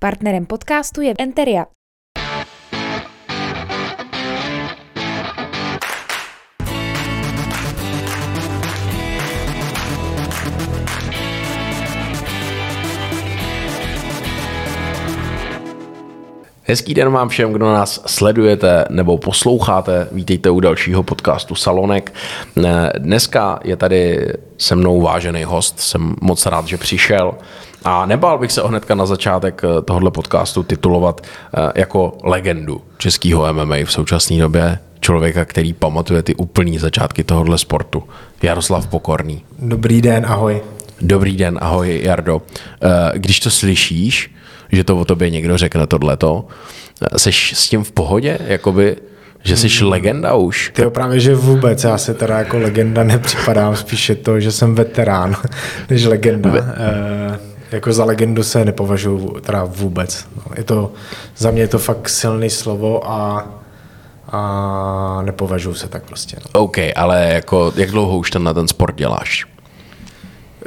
Partnerem podcastu je Enteria. Hezký den vám všem, kdo nás sledujete nebo posloucháte. Vítejte u dalšího podcastu Salonek. Dneska je tady se mnou vážený host, jsem moc rád, že přišel. A nebál bych se hnedka na začátek tohohle podcastu titulovat eh, jako legendu českého MMA v současné době. Člověka, který pamatuje ty úplný začátky tohohle sportu. Jaroslav Pokorný. Dobrý den, ahoj. Dobrý den, ahoj Jardo. Eh, když to slyšíš, že to o tobě někdo řekne tohleto. Seš s tím v pohodě? Jakoby, že jsi hmm. legenda už? Ty právě, že vůbec. Já se teda jako legenda nepřipadám, spíše to, že jsem veterán, než legenda. Ve... Jako za legendu se nepovažuji teda vůbec. Je to, za mě je to fakt silný slovo a a nepovažuji se tak prostě. No. OK, ale jako, jak dlouho už ten na ten sport děláš?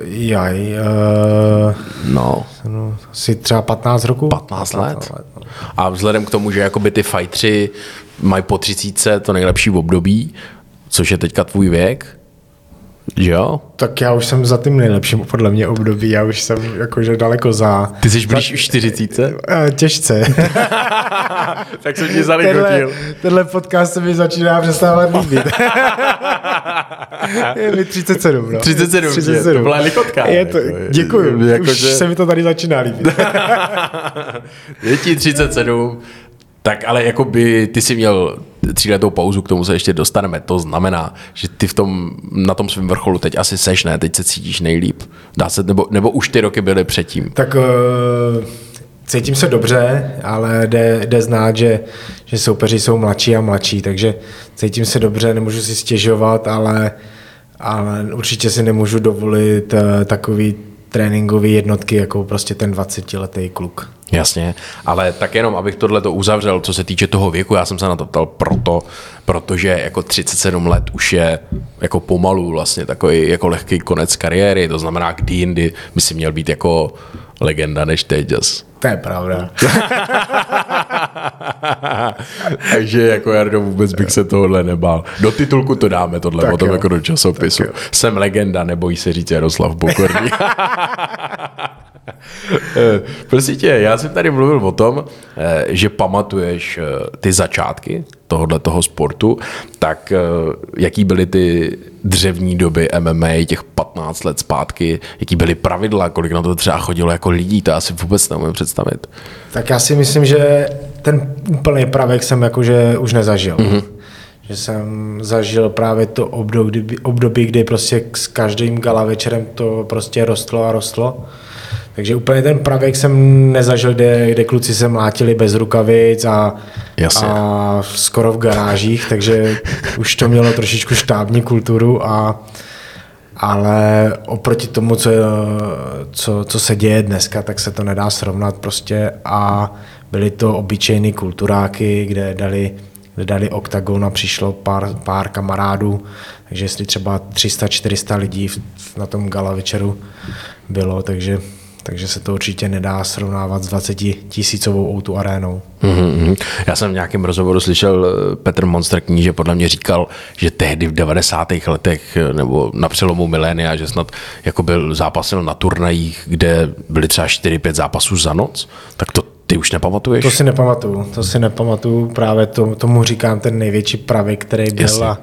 Jaj, uh, no. no. Asi třeba 15 roku. 15 let? 15 let no. A vzhledem k tomu, že jakoby ty fightři mají po 30 to nejlepší v období, což je teďka tvůj věk, jo? Tak já už jsem za tím nejlepším podle mě období, já už jsem jakože daleko za... Ty jsi blíž už 40? Eh, těžce. tak jsem ti zaligotil. Tenhle, tenhle podcast se mi začíná přestávat líbit. je mi 37, no. 37, 37. to byla likotka. Je to, jako, děkuju, jako, už že... se mi to tady začíná líbit. je ti 37, tak ale jako by ty si měl tříletou pauzu, k tomu se ještě dostaneme. To znamená, že ty v tom, na tom svém vrcholu teď asi seš, ne? Teď se cítíš nejlíp. Dá se, nebo, nebo už ty roky byly předtím? Tak uh, cítím se dobře, ale jde, jde znát, že, že soupeři jsou mladší a mladší, takže cítím se dobře, nemůžu si stěžovat, ale, ale určitě si nemůžu dovolit uh, takový tréninkové jednotky jako prostě ten 20-letý kluk. Jasně, ale tak jenom, abych tohle to uzavřel, co se týče toho věku, já jsem se na to ptal proto, protože jako 37 let už je jako pomalu vlastně takový jako lehký konec kariéry, to znamená, kdy jindy by si měl být jako legenda než teď. Jas. To je pravda. Takže jako Jardo vůbec bych se tohle nebál. Do titulku to dáme tohle, tak potom jo. jako do časopisu. Jsem legenda, nebojí se říct Jaroslav Pokorný. Eh, prosím tě, já jsem tady mluvil o tom, eh, že pamatuješ eh, ty začátky tohohle toho sportu, tak jaký byly ty dřevní doby MMA, těch 15 let zpátky, jaký byly pravidla, kolik na to třeba chodilo jako lidí, to asi vůbec nemůžu představit. Tak já si myslím, že ten úplný pravek jsem jakože už nezažil. Mm-hmm že jsem zažil právě to období, období, kdy prostě s každým gala večerem to prostě rostlo a rostlo. Takže úplně ten pravěk jsem nezažil, kde, kde kluci se mlátili bez rukavic a, a skoro v garážích, takže už to mělo trošičku štábní kulturu a ale oproti tomu, co, co, co se děje dneska, tak se to nedá srovnat prostě a byly to obyčejný kulturáky, kde dali, kde dali oktagon a přišlo pár, pár kamarádů, takže jestli třeba 300-400 lidí na tom gala večeru bylo, takže takže se to určitě nedá srovnávat s 20 tisícovou outu arénou. Mm-hmm. Já jsem v nějakém rozhovoru slyšel eh, Petr Monster kníže podle mě říkal, že tehdy v 90. letech eh, nebo na přelomu milénia, že snad jako byl zápasil na turnajích, kde byly třeba 4-5 zápasů za noc, tak to ty už nepamatuješ? To si nepamatuju, to si nepamatuju, právě to, tomu říkám ten největší pravý, který byl a,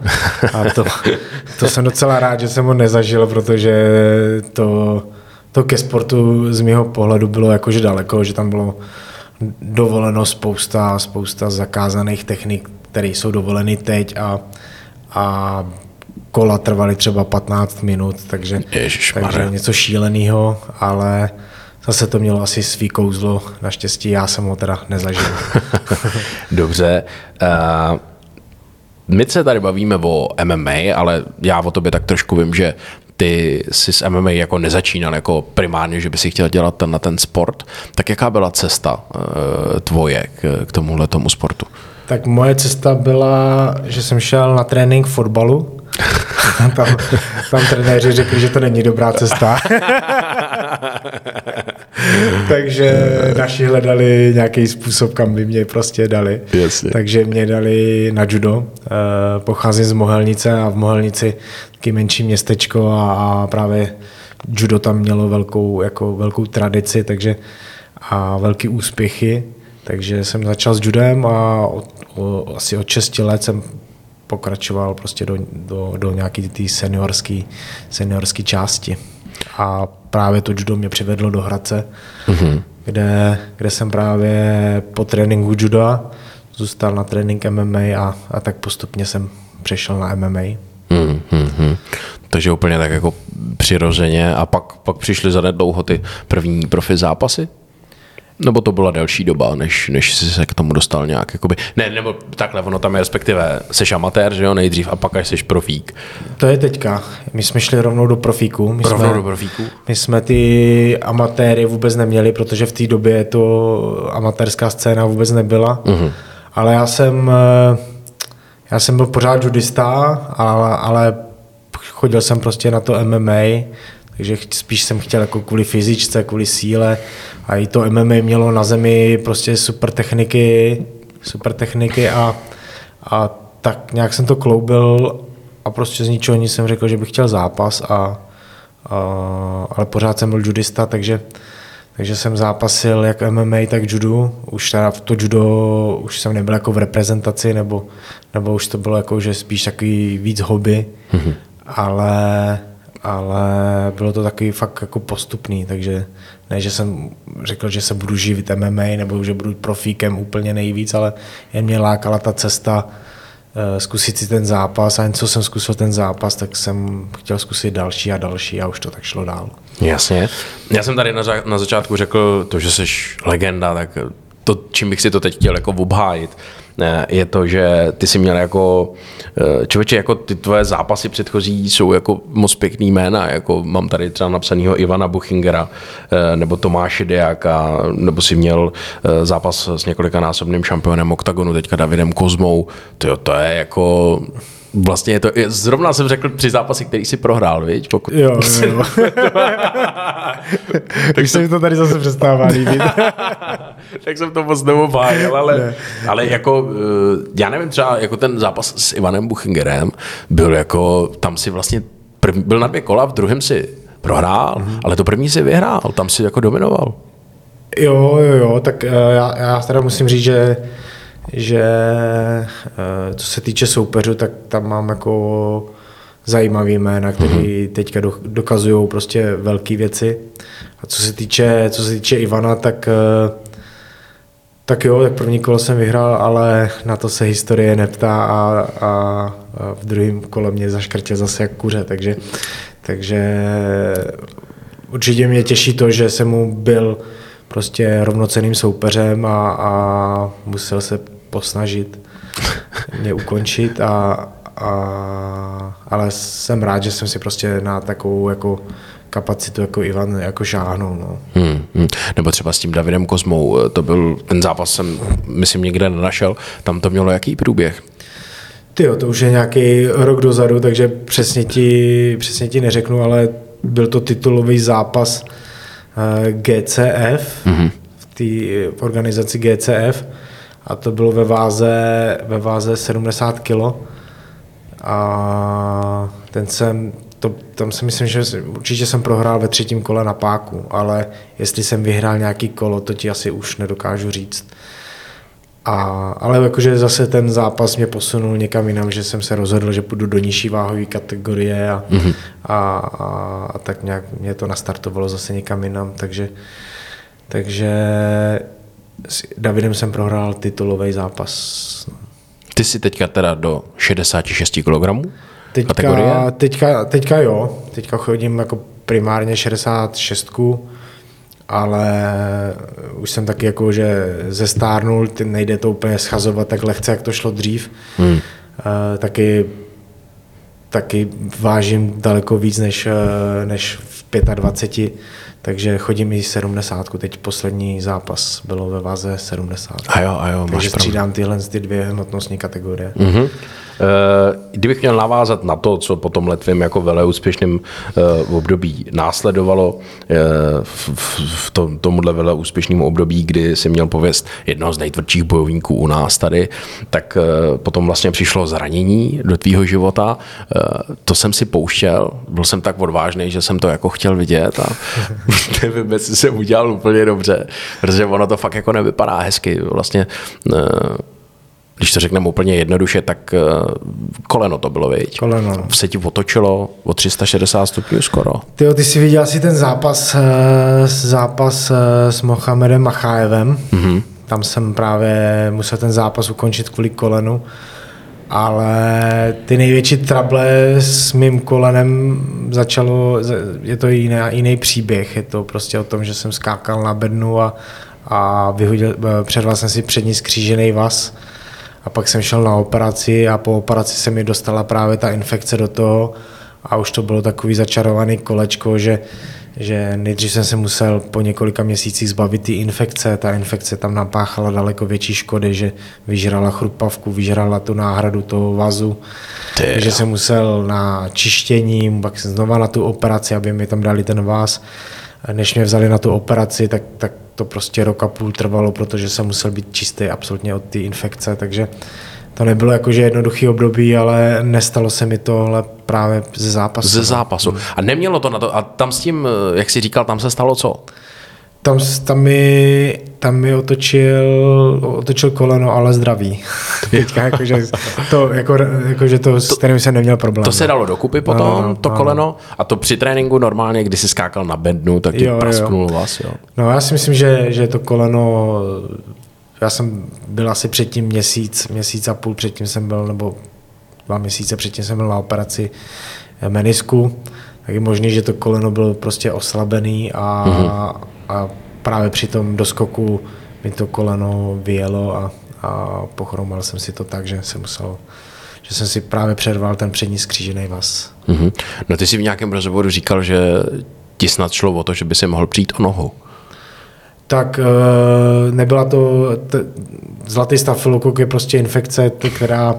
a to, to jsem docela rád, že jsem ho nezažil, protože to to ke sportu z mého pohledu bylo jakože daleko, že tam bylo dovoleno spousta, spousta zakázaných technik, které jsou dovoleny teď a, a kola trvaly třeba 15 minut, takže, takže něco šíleného, ale zase to mělo asi svý kouzlo, naštěstí já jsem ho teda nezažil. Dobře. Uh... My se tady bavíme o MMA, ale já o tobě tak trošku vím, že ty jsi s MMA jako nezačínal jako primárně, že by si chtěl dělat ten, na ten sport, tak jaká byla cesta uh, tvoje k, k tomuhle tomu sportu? Tak moje cesta byla, že jsem šel na trénink fotbalu. tam, tam trenéři řekli, že to není dobrá cesta. takže naši hledali nějaký způsob, kam by mě prostě dali. Jasně. Takže mě dali na judo. Eh, Pocházím z Mohelnice a v Mohelnici taky menší městečko a, a právě judo tam mělo velkou, jako velkou tradici, takže a velký úspěchy. Takže jsem začal s judem a od, o, asi od 6 let jsem pokračoval prostě do, do, do nějaký té seniorské seniorský části. A právě to judo mě přivedlo do Hradce, mm-hmm. kde, kde jsem právě po tréninku juda zůstal na trénink MMA a, a tak postupně jsem přešel na MMA. Hmm, hmm, hmm. Takže úplně tak jako přirozeně a pak, pak přišly za dlouho ty první profi zápasy? Nebo to byla delší doba, než, než jsi se k tomu dostal nějak, jakoby, ne, nebo takhle, ono tam je respektive, seš amatér, že jo, nejdřív a pak až jsi profík. To je teďka. My jsme šli rovnou do profíku. My Rovnou jsme, do profíku? My jsme ty amatéry vůbec neměli, protože v té době to amatérská scéna vůbec nebyla. Uh-huh. Ale já jsem, eh, já jsem byl pořád judista, ale, ale chodil jsem prostě na to MMA, takže spíš jsem chtěl jako kvůli fyzičce, kvůli síle a i to MMA mělo na zemi prostě super techniky, super techniky a, a tak nějak jsem to kloubil a prostě z ničeho nic jsem řekl, že bych chtěl zápas, a, a, ale pořád jsem byl judista, takže, takže jsem zápasil jak MMA, tak judu. Už teda v to judo už jsem nebyl jako v reprezentaci, nebo, nebo už to bylo jako, že spíš takový víc hobby, mm-hmm. ale ale bylo to takový fakt jako postupný, takže ne, že jsem řekl, že se budu živit MMA nebo že budu profíkem úplně nejvíc, ale jen mě lákala ta cesta uh, zkusit si ten zápas a jen co jsem zkusil ten zápas, tak jsem chtěl zkusit další a další a už to tak šlo dál. Jasně. Já jsem tady na, na začátku řekl to, že jsi legenda, tak to, čím bych si to teď chtěl jako obhájit, je to, že ty si měl jako eh, člověče, jako ty tvoje zápasy předchozí jsou jako moc pěkný jména, jako mám tady třeba napsanýho Ivana Buchingera eh, nebo Tomáše Dejáka, nebo si měl eh, zápas s několika násobným šampionem OKTAGONu, teďka Davidem Kozmou, to, to je jako Vlastně je to, zrovna jsem řekl při zápasy, který si prohrál, viď? Pokud... Jo, jo. tak se mi to tady zase přestává líbit. tak jsem to moc neobhájil, ale, ne. ale jako, eh, já nevím, třeba jako ten zápas s Ivanem Buchingerem byl jako, tam si vlastně první, byl na dvě kola, v druhém si prohrál, mm-hmm. ale to první si vyhrál, tam si jako dominoval. Jo, jo, jo, tak eh, já, já teda musím říct, že že eh, co se týče soupeřů, tak tam mám jako zajímavý jména, který mm-hmm. teďka dokazují prostě velké věci. A co se týče, co se týče Ivana, tak tak jo, tak první kolo jsem vyhrál, ale na to se historie neptá a, a v druhém kole mě zaškrtil zase jak kuře, takže, takže určitě mě těší to, že jsem mu byl prostě rovnoceným soupeřem a, a musel se posnažit mě ukončit, a, a, ale jsem rád, že jsem si prostě na takovou jako kapacitu jako Ivan jako šáhnul. No. Hmm, hmm. Nebo třeba s tím Davidem Kozmou, to byl, ten zápas jsem, myslím, někde nenašel, tam to mělo jaký průběh? Ty to už je nějaký rok dozadu, takže přesně ti, přesně ti neřeknu, ale byl to titulový zápas uh, GCF, mm-hmm. v té organizaci GCF a to bylo ve váze, ve váze 70 kg. A ten jsem, to, tam si myslím, že určitě jsem prohrál ve třetím kole na páku, ale jestli jsem vyhrál nějaký kolo, to ti asi už nedokážu říct. A, ale jakože zase ten zápas mě posunul někam jinam, že jsem se rozhodl, že půjdu do nižší váhové kategorie a, mm-hmm. a, a, a tak nějak mě to nastartovalo zase někam jinam, takže, takže s Davidem jsem prohrál titulový zápas. Ty jsi teďka teda do 66 kg? Teďka, teďka, teďka jo, teďka chodím jako primárně 66, ale už jsem taky jako, že zestárnul, nejde to úplně schazovat tak lehce, jak to šlo dřív. Hmm. Uh, taky, taky vážím daleko víc než, uh, než v 25 takže chodím i 70. Teď poslední zápas bylo ve váze 70. A jo, a jo, Takže střídám tyhle ty dvě hmotnostní kategorie. Mm-hmm. Kdybych měl navázat na to, co po tomhle tvým jako vele úspěšným období následovalo v, v tom, tomuhle vele úspěšným období, kdy si měl pověst jednoho z nejtvrdších bojovníků u nás tady, tak potom vlastně přišlo zranění do tvýho života. To jsem si pouštěl, byl jsem tak odvážný, že jsem to jako chtěl vidět a nevím, jestli jsem udělal úplně dobře, protože ono to fakt jako nevypadá hezky. Vlastně když to řekneme úplně jednoduše, tak eh, koleno to bylo, viď? Koleno. No. Se ti otočilo o 360 stupňů skoro. Ty, ty jsi viděl asi ten zápas, eh, zápas eh, s Mohamedem Machájevem. Mm-hmm. Tam jsem právě musel ten zápas ukončit kvůli kolenu. Ale ty největší trable s mým kolenem začalo, je to jiný, jiný příběh. Je to prostě o tom, že jsem skákal na bednu a, a vyhodil, předval jsem si přední skřížený vaz a pak jsem šel na operaci a po operaci se mi dostala právě ta infekce do toho a už to bylo takový začarovaný kolečko, že, že nejdřív jsem se musel po několika měsících zbavit ty infekce. Ta infekce tam napáchala daleko větší škody, že vyžrala chrupavku, vyžrala tu náhradu toho vazu. Takže jsem musel na čištění, pak jsem znova na tu operaci, aby mi tam dali ten vás. Než mě vzali na tu operaci, tak, tak to prostě rok a půl trvalo, protože jsem musel být čistý absolutně od té infekce, takže to nebylo jakože jednoduchý období, ale nestalo se mi tohle právě ze zápasu. Ze zápasu. A nemělo to na to, a tam s tím, jak jsi říkal, tam se stalo co? Tam, tam, mi, tam mi otočil, otočil koleno, ale zdraví. Teďka jakože to, jako, jakože to, s kterým jsem neměl problém. To se dalo dokupy potom, no, no, to no. koleno? A to při tréninku normálně, když jsi skákal na bednu, tak ti jo, prasknul jo. vás, jo? No já si myslím, že, že to koleno, já jsem byl asi předtím měsíc, měsíc a půl předtím jsem byl, nebo dva měsíce předtím jsem byl na operaci menisku, tak je možný, že to koleno bylo prostě oslabený a, mm-hmm. a právě při tom doskoku mi to koleno vyjelo a, a pochromal jsem si to tak, že jsem musel že jsem si právě přerval ten přední skřížený vaz. Mm-hmm. No ty jsi v nějakém rozhovoru říkal, že ti snad šlo o to, že by si mohl přijít o nohu. Tak eh, nebyla to, t- zlatý stafilokok je prostě infekce, která,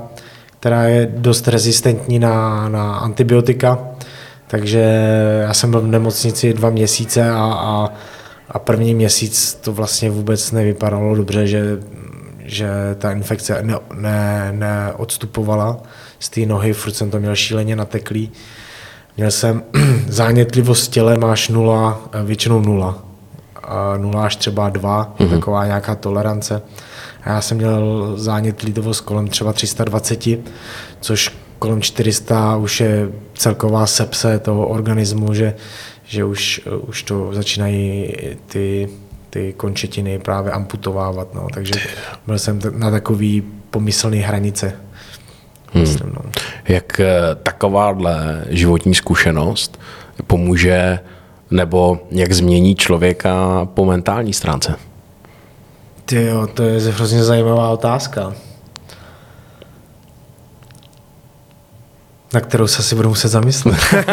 která je dost rezistentní na, na antibiotika, takže já jsem byl v nemocnici dva měsíce a, a, a první měsíc to vlastně vůbec nevypadalo dobře, že, že ta infekce ne, ne, neodstupovala z té nohy, furt jsem to měl šíleně nateklý. Měl jsem zánětlivost těle, máš nula, většinou nula. Nula až třeba dva, mm-hmm. taková nějaká tolerance. A já jsem měl zánětlivost kolem třeba 320, což kolem 400 už je celková sepse toho organismu, že, že už, už to začínají ty, ty končetiny právě amputovávat. No. Takže byl jsem na takový pomyslný hranice. Hmm. Myslím, no. Jak eh, takováhle životní zkušenost pomůže nebo jak změní člověka po mentální stránce? Ty jo, to je hrozně zajímavá otázka. Na kterou se asi budu muset zamyslet. uh,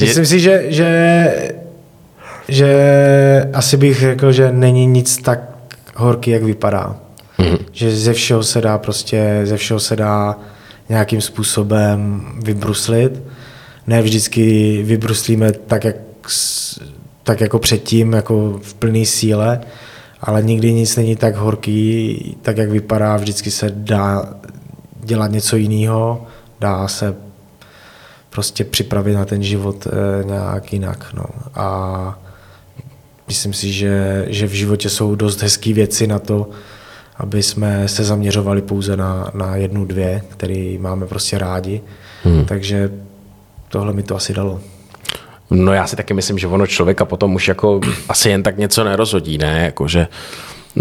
myslím si, že, že, že asi bych řekl, že není nic tak horký, jak vypadá. Mm-hmm. Že ze všeho se dá prostě, ze všeho se dá nějakým způsobem vybruslit. Ne vždycky vybruslíme tak, jak, tak jako předtím, jako v plné síle, ale nikdy nic není tak horký, tak jak vypadá, vždycky se dá dělat něco jiného, dá se prostě připravit na ten život e, nějak jinak. No. A myslím si, že, že v životě jsou dost hezké věci na to, aby jsme se zaměřovali pouze na, na jednu, dvě, které máme prostě rádi. Hmm. Takže tohle mi to asi dalo. No já si taky myslím, že ono člověka potom už jako asi jen tak něco nerozhodí, ne? Jako, že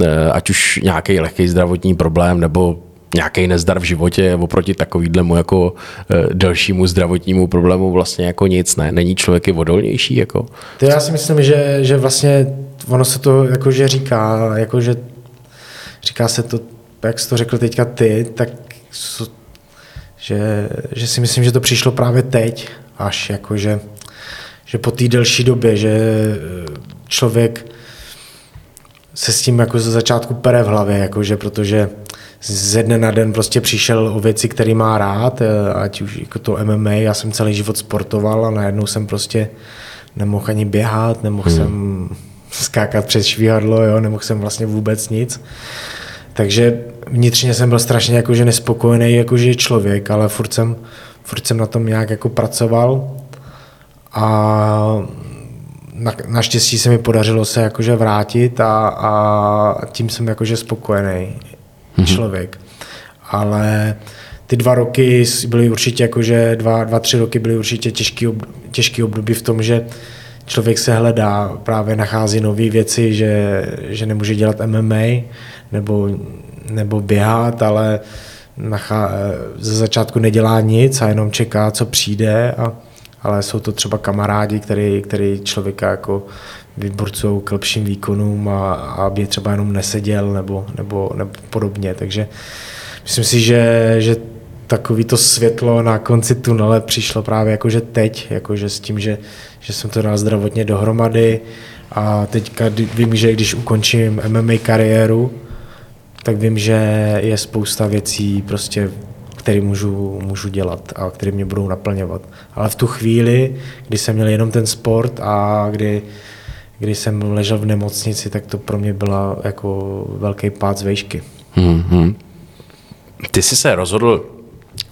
eh, ať už nějaký lehký zdravotní problém nebo nějaký nezdar v životě oproti takovýhlemu jako e, delšímu zdravotnímu problému vlastně jako nic, ne? Není člověk i odolnější? Jako? To já si myslím, že, že vlastně ono se to jakože říká, jakože říká se to, jak jsi to řekl teďka ty, tak že, že si myslím, že to přišlo právě teď, až jakože že po té delší době, že e, člověk se s tím jako ze začátku pere v hlavě, jakože, protože ze dne na den prostě přišel o věci, které má rád, eh, ať už jako to MMA, já jsem celý život sportoval a najednou jsem prostě nemohl ani běhat, nemohl hmm. jsem skákat přes švíhadlo, jo, nemohl jsem vlastně vůbec nic. Takže vnitřně jsem byl strašně jakože nespokojený jakože člověk, ale furt jsem, furt jsem na tom nějak jako pracoval a na, naštěstí se mi podařilo se jakože vrátit a, a tím jsem jakože spokojený mm-hmm. člověk. Ale ty dva roky byly určitě jakože dva, dva tři roky byly určitě těžký, ob, těžký období v tom, že člověk se hledá, právě nachází nové věci, že, že nemůže dělat MMA nebo, nebo běhat, ale nachá, ze začátku nedělá nic a jenom čeká, co přijde, a, ale jsou to třeba kamarádi, který, který člověka jako vyborcují k lepším výkonům a, a aby třeba jenom neseděl nebo, nebo, nebo podobně. Takže myslím si, že, že takový to světlo na konci tunele přišlo právě jakože teď, jakože s tím, že, že jsem to dal zdravotně dohromady a teďka vím, že když ukončím MMA kariéru, tak vím, že je spousta věcí prostě které můžu, můžu dělat a které mě budou naplňovat. Ale v tu chvíli, kdy jsem měl jenom ten sport a kdy, kdy jsem ležel v nemocnici, tak to pro mě byla jako velký pád z vejšky. Mm-hmm. Ty jsi se rozhodl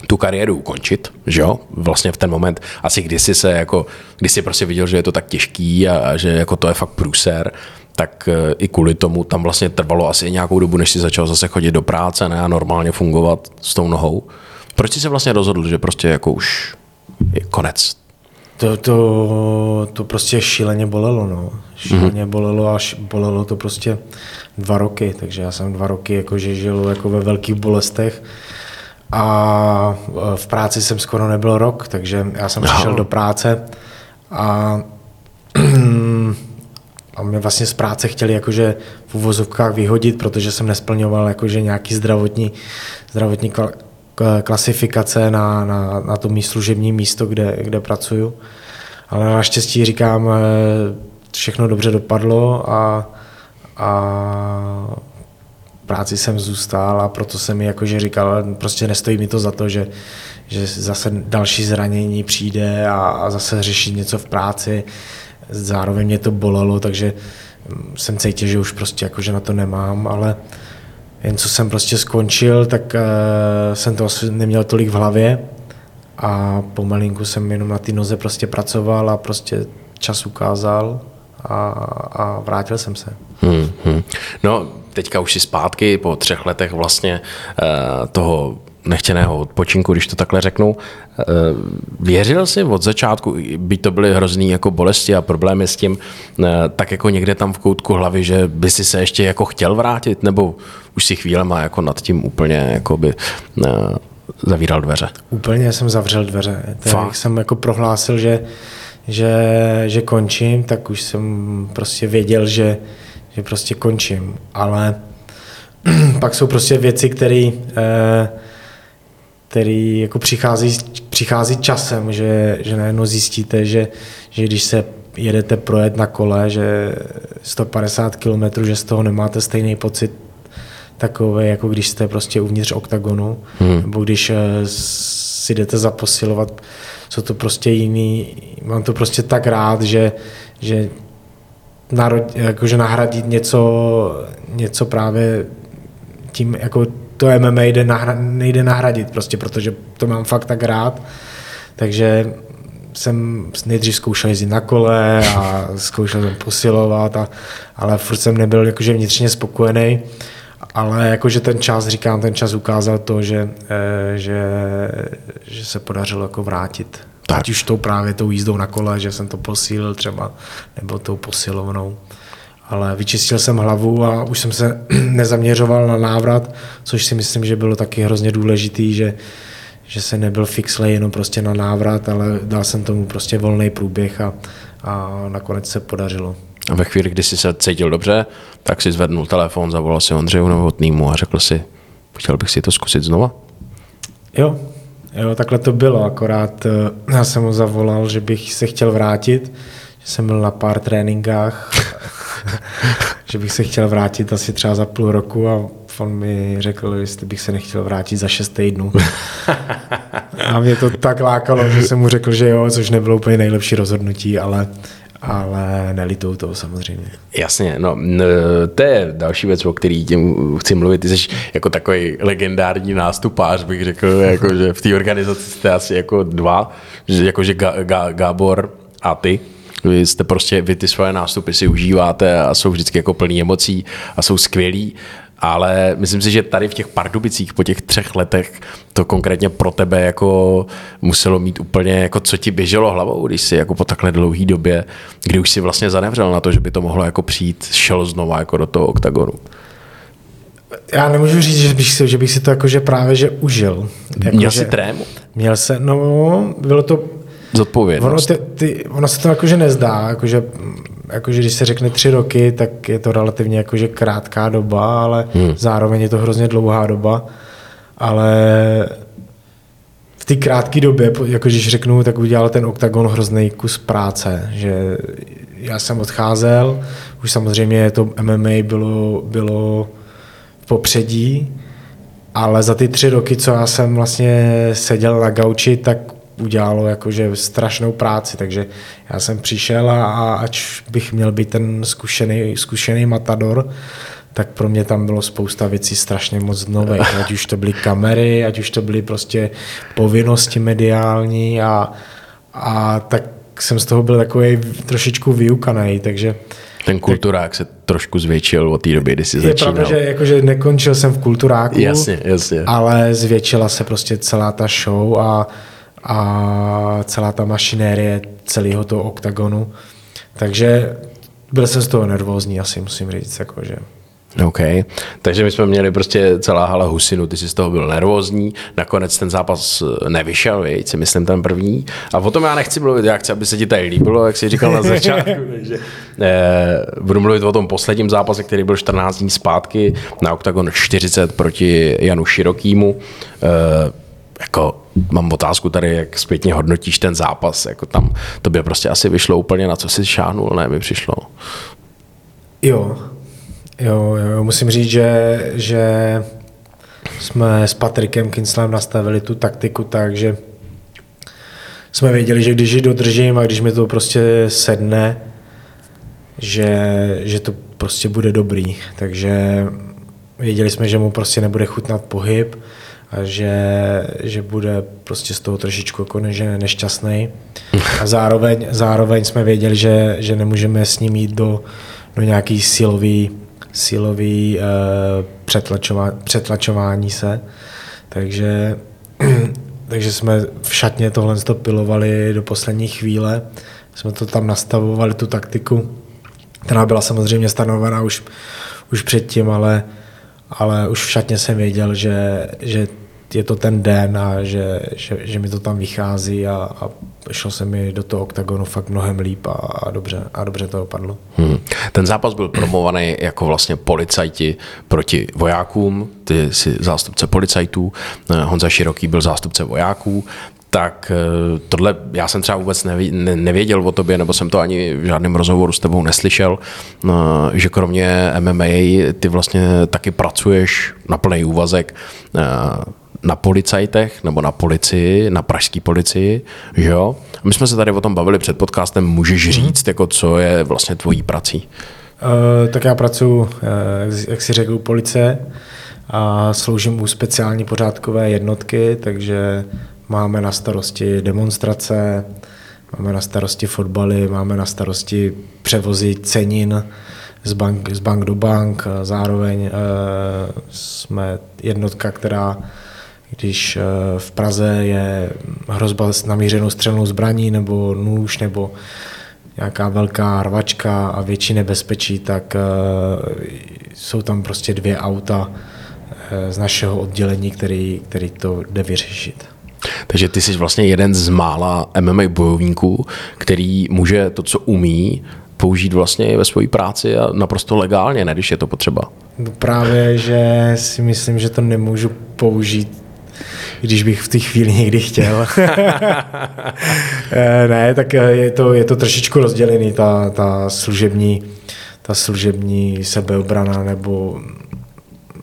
tu kariéru ukončit, že jo? Vlastně v ten moment, asi když jsi se jako, když jsi prostě viděl, že je to tak těžký a, a že jako to je fakt průser, tak e, i kvůli tomu tam vlastně trvalo asi nějakou dobu, než si začal zase chodit do práce ne, a normálně fungovat s tou nohou. Proč jsi se vlastně rozhodl, že prostě jako už je konec? To, to, to prostě šíleně bolelo, no. Šíleně mm-hmm. bolelo až bolelo to prostě dva roky, takže já jsem dva roky jakože žil jako ve velkých bolestech a e, v práci jsem skoro nebyl rok, takže já jsem no. přišel do práce a a mě vlastně z práce chtěli jakože v uvozovkách vyhodit, protože jsem nesplňoval jakože nějaký zdravotní, zdravotní klasifikace na, na, na to mý služební místo, kde, kde pracuju. Ale naštěstí říkám, e, všechno dobře dopadlo a, a práci jsem zůstal a proto jsem mi jakože říkal, prostě nestojí mi to za to, že, že zase další zranění přijde a, a zase řešit něco v práci. Zároveň mě to bolelo, takže jsem cítil, že už prostě jakože na to nemám, ale jen co jsem prostě skončil, tak uh, jsem to asi neměl tolik v hlavě a pomalinku jsem jenom na té noze prostě pracoval a prostě čas ukázal a, a vrátil jsem se. Hmm, hmm. No, teďka už si zpátky po třech letech vlastně uh, toho nechtěného odpočinku, když to takhle řeknu. Eh, věřil jsi od začátku, by to byly hrozný jako bolesti a problémy s tím, eh, tak jako někde tam v koutku hlavy, že by si se ještě jako chtěl vrátit, nebo už si chvílema jako nad tím úplně jako by zavíral dveře? Úplně jsem zavřel dveře. Tak jsem jako prohlásil, že, že, že končím, tak už jsem prostě věděl, že, že prostě končím. Ale pak jsou prostě věci, které eh, který jako přichází, přichází časem, že, že najednou zjistíte, že, že když se jedete projet na kole, že 150 km, že z toho nemáte stejný pocit takový, jako když jste prostě uvnitř oktagonu, hmm. nebo když eh, si jdete zaposilovat, jsou to prostě jiný, mám to prostě tak rád, že, že narod, jakože nahradit něco, něco právě tím, jako to MMA jde nahra, nejde nahradit prostě, protože to mám fakt tak rád. Takže jsem nejdřív zkoušel jezdit na kole a zkoušel jsem posilovat, a, ale furt jsem nebyl jakože vnitřně spokojený. Ale jakože ten čas, říkám, ten čas ukázal to, že, eh, že, že se podařilo jako vrátit. Tak. Ať už tou právě tou jízdou na kole, že jsem to posílil třeba, nebo tou posilovnou ale vyčistil jsem hlavu a už jsem se nezaměřoval na návrat, což si myslím, že bylo taky hrozně důležitý, že, že se nebyl fixlej jenom prostě na návrat, ale dal jsem tomu prostě volný průběh a, a nakonec se podařilo. A ve chvíli, kdy jsi se cítil dobře, tak si zvednul telefon, zavolal si Ondřeju Novotnýmu a řekl si, chtěl bych si to zkusit znova? Jo, jo, takhle to bylo, akorát eh, já jsem mu zavolal, že bych se chtěl vrátit, že jsem byl na pár tréninkách že bych se chtěl vrátit asi třeba za půl roku a on mi řekl, jestli bych se nechtěl vrátit za šest týdnů. a mě to tak lákalo, že jsem mu řekl, že jo, což nebylo úplně nejlepší rozhodnutí, ale ale nelitou toho samozřejmě. Jasně, no to je další věc, o který tím chci mluvit. Ty jsi jako takový legendární nástupář, bych řekl, jako, že v té organizaci jste asi jako dva, že, jako, že Gábor a ty. Vy jste prostě, vy ty svoje nástupy si užíváte a jsou vždycky jako plný emocí a jsou skvělí ale myslím si, že tady v těch Pardubicích po těch třech letech to konkrétně pro tebe jako muselo mít úplně, jako co ti běželo hlavou, když si jako po takhle dlouhé době, kdy už si vlastně zanevřel na to, že by to mohlo jako přijít, šel znova jako do toho oktagonu. Já nemůžu říct, že bych si, že bych si to jakože právě že užil. Jako, měl jsi trému? Měl se, no, bylo to... Zodpovědnost. Ono, ty, ty, ono se to jakože nezdá, jakože jakože když se řekne tři roky, tak je to relativně jakože krátká doba, ale hmm. zároveň je to hrozně dlouhá doba. Ale v té krátké době, jako když řeknu, tak udělal ten OKTAGON hrozný kus práce, že já jsem odcházel, už samozřejmě to MMA bylo, bylo v popředí, ale za ty tři roky, co já jsem vlastně seděl na gauči, tak udělalo jakože strašnou práci, takže já jsem přišel a, a ač bych měl být ten zkušený, zkušený matador, tak pro mě tam bylo spousta věcí strašně moc nové, ať už to byly kamery, ať už to byly prostě povinnosti mediální a, a tak jsem z toho byl takový trošičku vyukaný, takže ten kulturák se trošku zvětšil od té doby, kdy jsi je začínal. Je pravda, že jakože nekončil jsem v kulturáku, jasně, jasně. ale zvětšila se prostě celá ta show a a celá ta mašinérie celého toho oktagonu. Takže byl jsem z toho nervózní, asi musím říct. Jakože. OK, takže my jsme měli prostě celá hala husinu, ty jsi z toho byl nervózní, nakonec ten zápas nevyšel, víc, si myslím ten první. A o tom já nechci mluvit, já chci, aby se ti tady líbilo, jak jsi říkal na začátku. takže, eh, budu mluvit o tom posledním zápase, který byl 14 dní zpátky na Octagon 40 proti Janu Širokýmu. Eh, jako mám otázku tady, jak zpětně hodnotíš ten zápas, jako tam to by prostě asi vyšlo úplně na co si šáhnul, ne, mi přišlo. Jo, jo, jo, musím říct, že, že jsme s Patrikem Kinslem nastavili tu taktiku tak, že jsme věděli, že když ji dodržím a když mi to prostě sedne, že, že to prostě bude dobrý. Takže věděli jsme, že mu prostě nebude chutnat pohyb, že, že bude prostě z toho trošičku jako ne, nešťastný. A zároveň, zároveň jsme věděli, že, že nemůžeme s ním jít do, do nějaký silový, silový uh, přetlačová, přetlačování se. Takže, takže jsme v šatně tohle pilovali do poslední chvíle. Jsme to tam nastavovali, tu taktiku, která byla samozřejmě stanovená už, už předtím, ale ale už v šatně jsem věděl, že, že je to ten den a že, že, že mi to tam vychází a, a šlo se mi do toho oktagonu fakt mnohem líp a, a dobře, a dobře to opadlo. Hmm. Ten zápas byl promovaný jako vlastně policajti proti vojákům, ty jsi zástupce policajtů, Honza Široký byl zástupce vojáků, tak eh, tohle já jsem třeba vůbec nevěděl o tobě, nebo jsem to ani v žádném rozhovoru s tebou neslyšel, eh, že kromě MMA ty vlastně taky pracuješ na plný úvazek eh, na policajtech nebo na policii, na pražské policii, že jo? My jsme se tady o tom bavili před podcastem, můžeš mhm. říct, jako co je vlastně tvojí prací? Uh, tak já pracuji, uh, jak si řekl, u policie a sloužím u speciální pořádkové jednotky, takže máme na starosti demonstrace, máme na starosti fotbaly, máme na starosti převozy cenin z bank, z bank do bank. Zároveň uh, jsme jednotka, která když eh, v Praze je hrozba s namířenou střelnou zbraní nebo nůž nebo nějaká velká rvačka a větší nebezpečí, tak eh, jsou tam prostě dvě auta eh, z našeho oddělení, který, který to jde vyřešit. Takže ty jsi vlastně jeden z mála MMA bojovníků, který může to, co umí, použít vlastně ve své práci a naprosto legálně, ne když je to potřeba. No právě, že si myslím, že to nemůžu použít když bych v té chvíli někdy chtěl. Eh, ne, tak eh, je to, je to trošičku rozdělený, ta, ta služební, ta služební sebeobrana nebo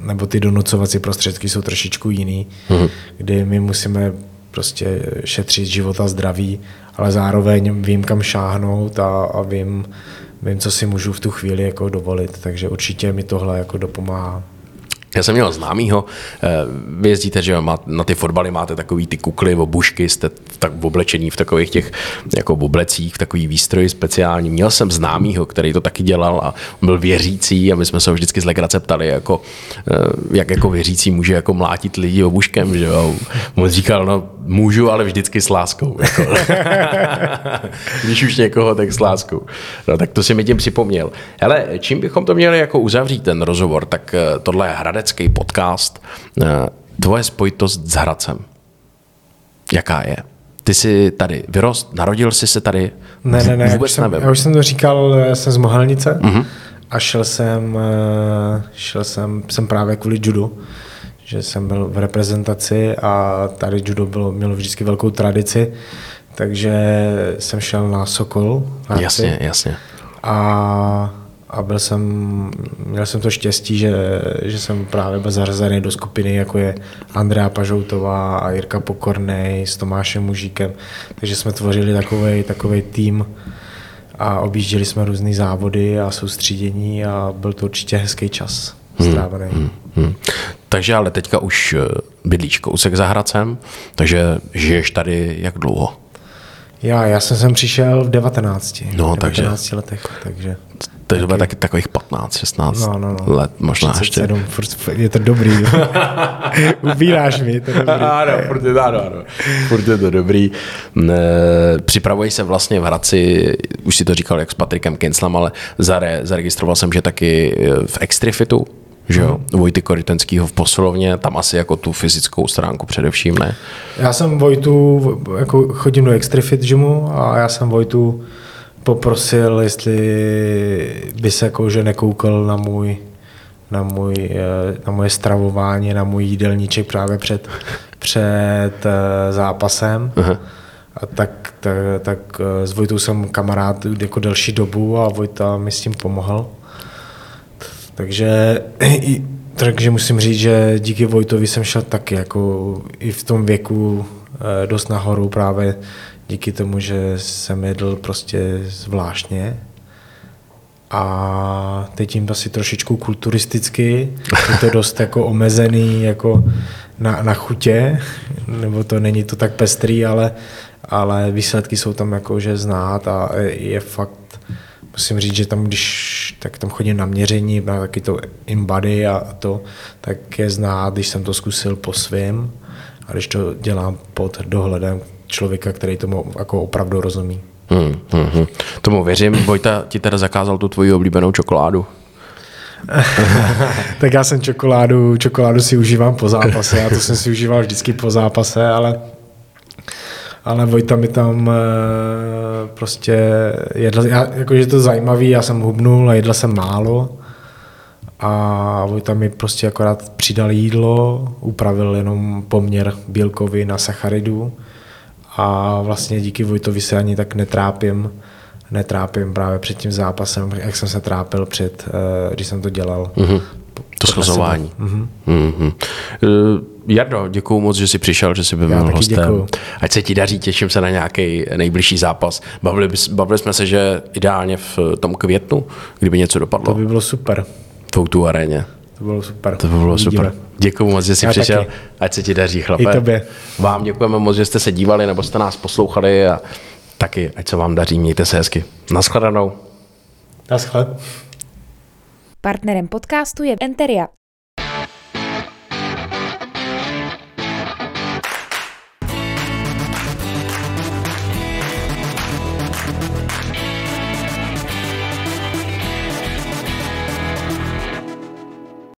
nebo ty donucovací prostředky jsou trošičku jiný, mm-hmm. kdy my musíme prostě šetřit život a zdraví, ale zároveň vím, kam šáhnout a, a vím, vím, co si můžu v tu chvíli jako dovolit, takže určitě mi tohle jako dopomáhá. Já jsem měl známýho, eh, vy jezdíte, že na ty fotbaly máte takový ty kukly, obušky, jste tak oblečení v takových těch jako oblecích, v takový výstroj speciální. Měl jsem známýho, který to taky dělal a byl věřící a my jsme se ho vždycky z legrace ptali, jako, eh, jak jako věřící může jako mlátit lidi obuškem, že jo. On říkal, no můžu, ale vždycky s láskou. Jako. Když už někoho, tak s láskou. No tak to si mi tím připomněl. Ale čím bychom to měli jako uzavřít ten rozhovor, tak eh, tohle je Hradecký podcast. Eh, tvoje spojitost s Hradcem. Jaká je? Ty jsi tady vyrost, narodil jsi se tady? Ne, ne, ne, Vůbec já, jsem, já už jsem to říkal, jsem z Mohelnice uh-huh. a šel jsem, eh, šel jsem, jsem právě kvůli judu, že jsem byl v reprezentaci a tady judo bylo, mělo vždycky velkou tradici, takže jsem šel na Sokol. Na jasně, jasně. A a byl jsem, měl jsem to štěstí, že, že jsem právě byl zařazený do skupiny, jako je Andrea Pažoutová a Jirka Pokornej s Tomášem Mužíkem, takže jsme tvořili takový takový tým a objížděli jsme různé závody a soustředění a byl to určitě hezký čas strávený. Hmm, hmm, hmm. Takže ale teďka už eh, bydlíš kousek za Hradcem, takže žiješ tady jak dlouho? Já, já jsem sem přišel v 19. No, 19 takže, letech, takže... To bude taky takových 15, 16 no, no, no. let možná 37, ještě. Furt, je to dobrý. Ubíráš mi, to dobrý. ano, furt je, ano, ano. Furt je to dobrý. Připravuji se vlastně v Hradci, už si to říkal jak s Patrikem Kinslem, ale zare, zaregistroval jsem, že taky eh, v Extrifitu, že jo, hmm. Vojty Koritenskýho v posilovně, tam asi jako tu fyzickou stránku především, ne? Já jsem Vojtu, jako chodím do Extrifit gymu a já jsem Vojtu poprosil, jestli by se jako, že nekoukal na můj na, můj, eh, na moje stravování, na můj jídelníček právě před, před eh, zápasem. Uh-huh. A tak, tak, tak eh, s Vojtou jsem kamarád jako delší dobu a Vojta mi s tím pomohl. Takže, takže musím říct, že díky Vojtovi jsem šel taky jako i v tom věku dost nahoru právě díky tomu, že jsem jedl prostě zvláštně. A teď jim asi trošičku kulturisticky, je to dost jako omezený jako na, na chutě, nebo to není to tak pestrý, ale, ale výsledky jsou tam jako že znát a je fakt, musím říct, že tam, když tak tam chodím na měření, na taky to in-body a to, tak je znát, když jsem to zkusil po svém a když to dělám pod dohledem člověka, který tomu jako opravdu rozumí. Hmm, hmm, hmm. Tomu věřím. Vojta ti teda zakázal tu tvoji oblíbenou čokoládu. tak já jsem čokoládu, čokoládu si užívám po zápase, já to jsem si užíval vždycky po zápase, ale ale Vojta mi tam eh, prostě jedl, já, jakože to zajímavý, já jsem hubnul a jedl jsem málo a Vojta mi prostě akorát přidal jídlo, upravil jenom poměr bílkovin na sacharidů a vlastně díky Vojtovi se ani tak netrápím, netrápím právě před tím zápasem, jak jsem se trápil před, eh, když jsem to dělal. Mm-hmm. To schazování. Mm-hmm. Mm-hmm. Uh, Jardo, děkuji moc, že jsi přišel, že jsi byl hostem. Děkuju. Ať se ti daří, těším se na nějaký nejbližší zápas. Bavili, bavili jsme se, že ideálně v tom květnu, kdyby něco dopadlo. To by bylo super. V tu aréně. To bylo super. To by bylo Uvidíme. super. Děkuji moc, že jsi Já přišel. Taky. Ať se ti daří, chlape. I tobě. Vám děkujeme moc, že jste se dívali nebo jste nás poslouchali a taky, ať se vám daří. Mějte se hezky. Naschledanou. Naschle. Partnerem podcastu je Enteria.